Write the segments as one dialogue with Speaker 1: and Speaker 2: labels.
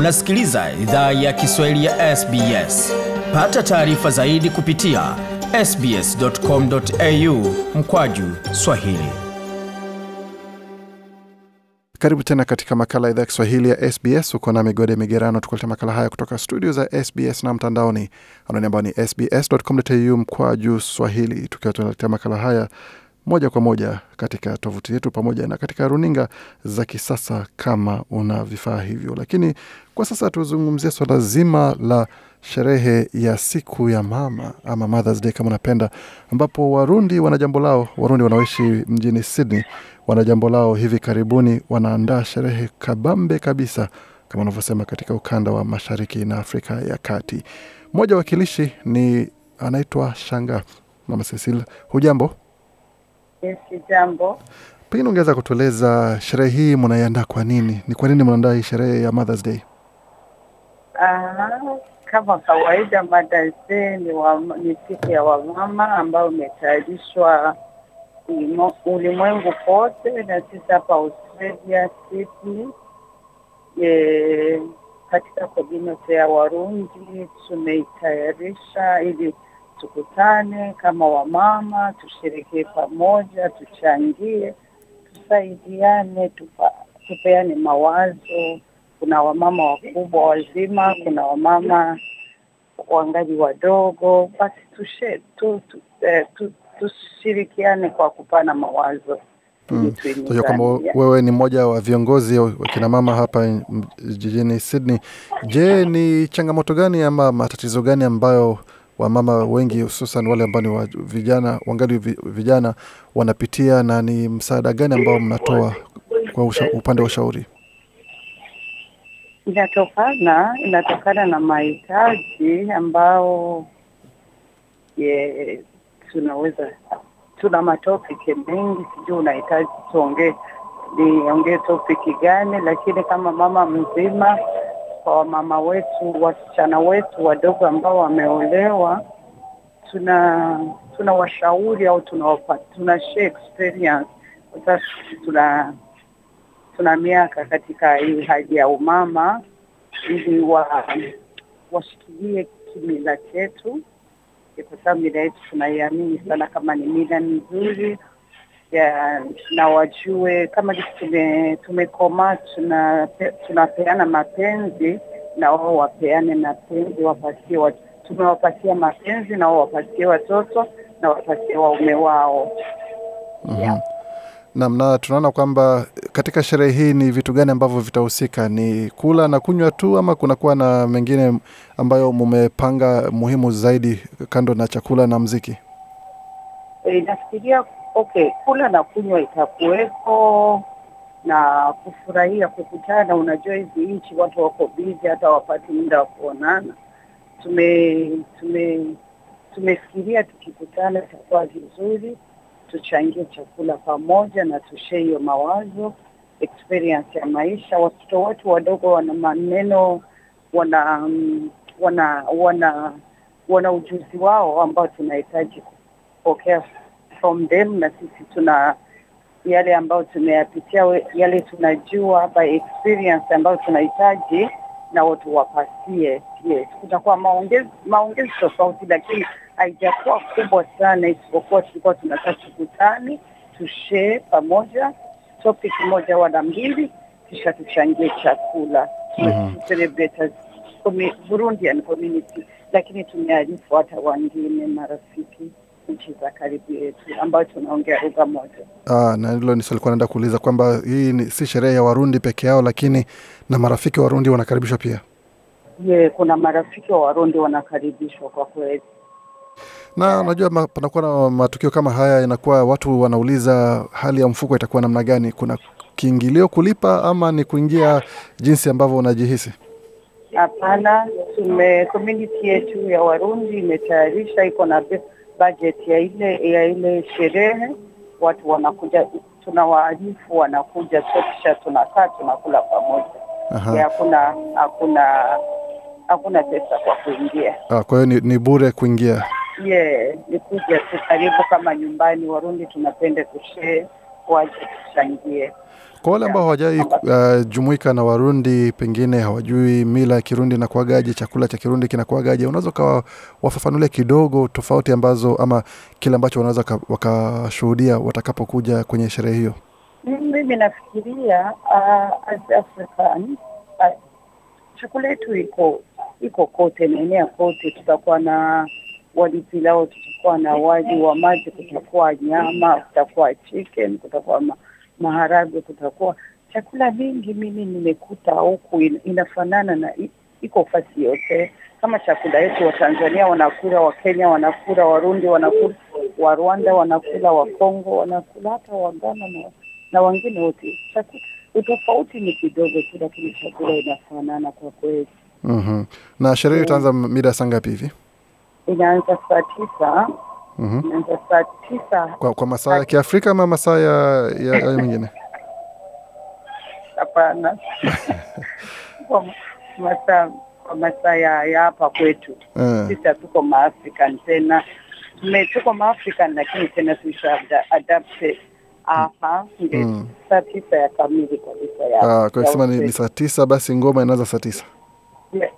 Speaker 1: Unasikiliza idhaa ya Kiswahili ya SBS. Pata taarifa zaidi kupitia sbs.com.au mkwaju swahili.
Speaker 2: Karibu tena katika makala ya idhaa ya Kiswahili ya SBS. Uko na Migode Migerano tukuleta makala haya kutoka studio za SBS na mtandaoni anwani ambao ni sbs.com.au mkwaju swahili, tukiwa tunaletea makala haya moja kwa moja katika tovuti yetu pamoja na katika runinga za kisasa kama una vifaa hivyo. Lakini kwa sasa tuzungumzie swala zima la sherehe ya siku ya mama ama Mother's Day kama unapenda, ambapo Warundi wana jambo lao. Warundi wanaoishi mjini Sydney wana jambo lao. Hivi karibuni wanaandaa sherehe kabambe kabisa kama unavyosema katika ukanda wa mashariki na Afrika ya kati. Mmoja wakilishi ni anaitwa Shanga. Mama Cecil, hujambo?
Speaker 3: Jambo.
Speaker 2: Pengine ungeweza kutueleza sherehe hii mnaiandaa kwa nini? Ni kwa nini mnaandaa hii sherehe ya Mother's Day?
Speaker 3: Ah, kama kawaida Mother's Day ni, ni siku ya wamama ambayo imetayarishwa ulimwengu pote na sisi hapa Australia Sydney. E, katika community ya Warundi tumeitayarisha ili tukutane kama wamama, tusherekee pamoja, tuchangie, tusaidiane, tupa, tupeane mawazo. Kuna wamama wakubwa wazima, kuna wamama wangali wadogo, basi tushe, tu, tu, eh, tu, tushirikiane kwa kupana mawazo
Speaker 2: Mm. Kwamba wewe ni mmoja wa viongozi wa kinamama hapa jijini Sydney. Je, ni changamoto gani ama matatizo gani ambayo wamama wengi hususan wale ambao ni vijana wangali vijana wanapitia na ni msaada gani ambao mnatoa kwa usha, upande wa ushauri?
Speaker 3: inatokana inatokana na mahitaji ambao ye, tunaweza tuna matopiki mengi, sijui unahitaji tuongee niongee topiki gani, lakini kama mama mzima, kwa wamama wetu, wasichana wetu wadogo ambao wameolewa, tuna tuna washauri au tunawapa tuna share experience. Sasa tuna tuna miaka katika hii hali ya umama ili wa washikilie kimila chetu, kwa sababu mila yetu tunaiamini sana kama ni mila nzuri ya, na wajue kama tume tumekomaa tuna tunapeana mapenzi na wao wapeane mapenzi, wapatie wa, tumewapatia mapenzi na wao wapatie watoto na wapatie waume wao.
Speaker 2: Mhm. Naam, na tunaona kwamba katika sherehe hii ni vitu gani ambavyo vitahusika? Ni kula na kunywa tu ama kunakuwa na mengine ambayo mumepanga muhimu zaidi kando na chakula na mziki?
Speaker 3: E, nafikiria okay, kula na kunywa itakuwepo na kufurahia kukutana. Unajua hizi nchi watu wako bizi, hata wapati muda wa kuonana. Tume tume tumefikiria tukikutana itakuwa vizuri, tuchangie chakula pamoja na tushee hiyo mawazo, experience ya maisha. Watoto wetu wadogo wana maneno, wana wana wana wana ujuzi wao ambao tunahitaji kupokea from them, na sisi tuna yale ambayo tumeyapitia, yale tunajua by experience ambayo tunahitaji na watu wapatie. Yes, kutakuwa maongezi maongezi tofauti, lakini haijakuwa kubwa sana, isipokuwa tulikuwa tunataka tukutane, tushee pamoja topic moja wala mbili, kisha tuchangie chakula mm -hmm. community, lakini tumearifu hata wengine marafiki nchi za karibu yetu ambayo tunaongea lugha moja.
Speaker 2: Ah, na hilo nilikuwa naenda kuuliza kwamba hii ni, si sherehe ya Warundi peke yao, lakini na marafiki wa Warundi wanakaribishwa pia.
Speaker 3: Ye, kuna marafiki wa Warundi wanakaribishwa kwa kweli.
Speaker 2: Na unajua ma- panakuwa na matukio kama haya, inakuwa watu wanauliza hali ya mfuko itakuwa namna gani? Kuna kiingilio kulipa ama ni kuingia jinsi ambavyo unajihisi?
Speaker 3: Hapana, tume community yetu ya Warundi imetayarisha, iko na budget ya ile ya ile sherehe. Watu wanakuja, tunawaarifu wanakuja, so kisha tunakaa tunakula pamoja. Hakuna hakuna hakuna pesa kwa kuingia.
Speaker 2: Ah, kwa hiyo ni, ni bure kuingia.
Speaker 3: Ye, ni kuja tu karibu kama nyumbani. Warundi tunapenda kushee, waje tuchangie.
Speaker 2: Kwa wale ambao hawajai uh, jumuika na Warundi, pengine hawajui mila ya Kirundi inakuagaje, chakula cha Kirundi kinakuagaje, unaweza ukawa wafafanulia kidogo tofauti ambazo ama kile ambacho wanaweza wakashuhudia watakapokuja kwenye sherehe hiyo?
Speaker 3: Mimi nafikiria uh, as African uh, chakula yetu iko iko kote, naenea kote. Tutakuwa na wali pilau, tutakuwa na wali wa maji, kutakuwa nyama, kutakuwa chicken, kutakuwa ma, maharagwe, kutakuwa chakula vingi. Mimi nimekuta huku inafanana na iko fasi yote kama chakula yetu. Watanzania wanakula, Wakenya wanakula, Warundi wanakula, wa Rwanda wanakula, wa Kongo wanakula, hata Wagana na, na wengine wote. Utofauti ni kidogo tu, lakini chakula inafanana kwa kweli.
Speaker 2: mm Na sherehe itaanza mida saa ngapi hivi?
Speaker 3: Inaanza saa tisa
Speaker 2: mm
Speaker 3: -hmm. saa tisa
Speaker 2: Kwa, kwa masaa ya Kiafrika ama masaa ya, ya, mengine?
Speaker 3: hapana kwa masaa kwa masaa ya hapa kwetu
Speaker 2: Eh,
Speaker 3: sisi hatuko maafrican tena tuko maafrican lakini tena tuisha ada- hapa
Speaker 2: Mm.
Speaker 3: saa tisa ya kamili kabisa ya
Speaker 2: ah, kwa kusema ni, ni saa tisa, basi ngoma inaanza saa tisa.
Speaker 3: Yes.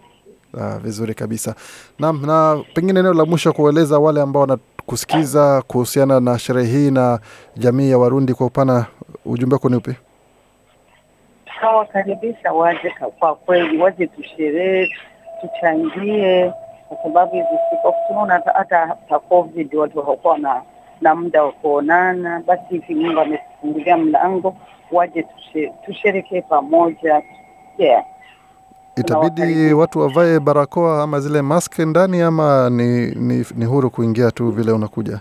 Speaker 2: Ah, vizuri kabisa. Naam, na pengine eneo la mwisho kueleza wale ambao wanakusikiza kuhusiana na sherehe hii na jamii ya Warundi kwa upana, ujumbe wako ni upi?
Speaker 3: Tunawakaribisha waje kwa kweli, waje tusherehe, tuchangie, kwa sababu hizi siku tunaona hata- hata COVID watu hawakuwa na na muda wa kuonana. Basi hivi Mungu ametufungulia mlango, waje tushe- tusherekee pamoja. Yeah.
Speaker 2: Itabidi watu wavae barakoa ama zile mask ndani ama ni, ni, ni huru kuingia tu vile unakuja?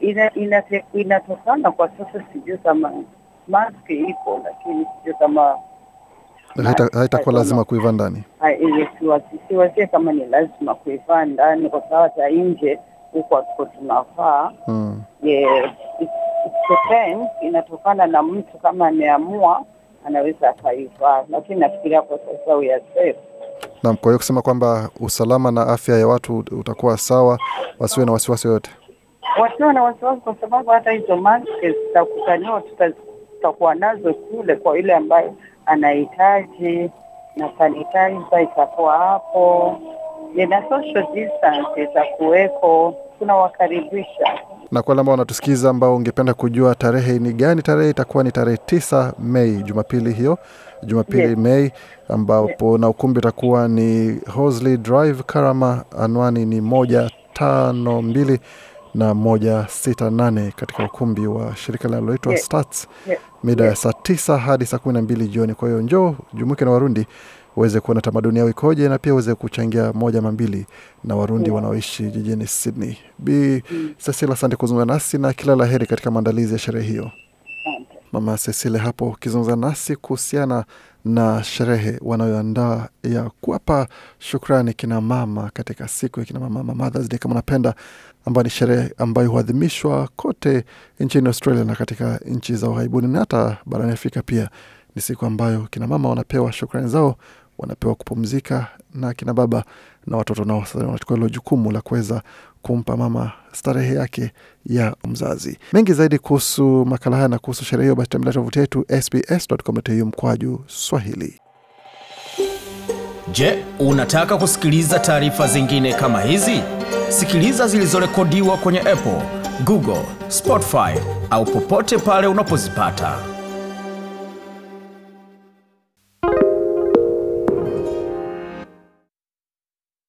Speaker 3: Ina- Inatokana kwa sasa, sijui kama mask ipo, lakini sijui kama
Speaker 2: Haita- Haitakuwa lazima kuivaa ndani.
Speaker 3: Siwazie kama ni lazima kuivaa ndani, kwa sababu hata nje huko hatuko tunavaa.
Speaker 2: Mm.
Speaker 3: Depends, inatokana na mtu kama ameamua anaweza akaivaa, lakini nafikiria kwa sasa we are safe.
Speaker 2: Naam, kwa hiyo kusema kwamba usalama na afya ya watu utakuwa sawa, wasiwe na wasiwasi yoyote.
Speaker 3: Wasiwe na wasiwasi, kwa sababu hata hizo maski zitakutaniwa, tutakuwa nazo kule kwa yule ambaye anahitaji, na sanitizer itakuwa hapo, na social distance itakuweko. Tunawakaribisha.
Speaker 2: Na kwa wale ambao wanatusikiza ambao ungependa kujua tarehe ni gani, tarehe itakuwa ni tarehe tisa Mei, Jumapili hiyo, Jumapili
Speaker 3: Yes.
Speaker 2: Mei, ambapo na ukumbi utakuwa ni Hosley Drive, Karama. Anwani ni moja tano mbili na moja sita nane katika ukumbi wa shirika linaloitwa
Speaker 3: Yes.
Speaker 2: Stats
Speaker 3: Yes.
Speaker 2: mida ya saa tisa hadi saa kumi na mbili jioni. Kwa hiyo njoo jumuike na Warundi uweze kuona tamaduni yao ikoje, na pia uweze kuchangia moja ama mbili na Warundi
Speaker 3: Yeah.
Speaker 2: wanaoishi jijini Sydney. Bi Cecilia, asante kuzungumza nasi na kila la heri katika maandalizi ya sherehe hiyo. Mama Cecilia hapo ukizungumza nasi kuhusiana na sherehe wanayoandaa ya kuwapa shukrani kina mama katika siku ya kina mama ama Mothers Day kama napenda, ambayo ni sherehe ambayo huadhimishwa kote nchini Australia na katika nchi za ughaibuni na hata barani Afrika pia. Ni siku ambayo kina mama wanapewa shukrani zao, wanapewa kupumzika, na kina baba na watoto nao wanachukua hilo jukumu la kuweza kumpa mama starehe yake ya mzazi. Mengi zaidi kuhusu makala haya na kuhusu sherehe hiyo, basi tembelea tovuti yetu sbs.com.au mkwaju Swahili.
Speaker 1: Je, unataka kusikiliza taarifa zingine kama hizi? Sikiliza zilizorekodiwa kwenye Apple, Google, Spotify au popote pale unapozipata.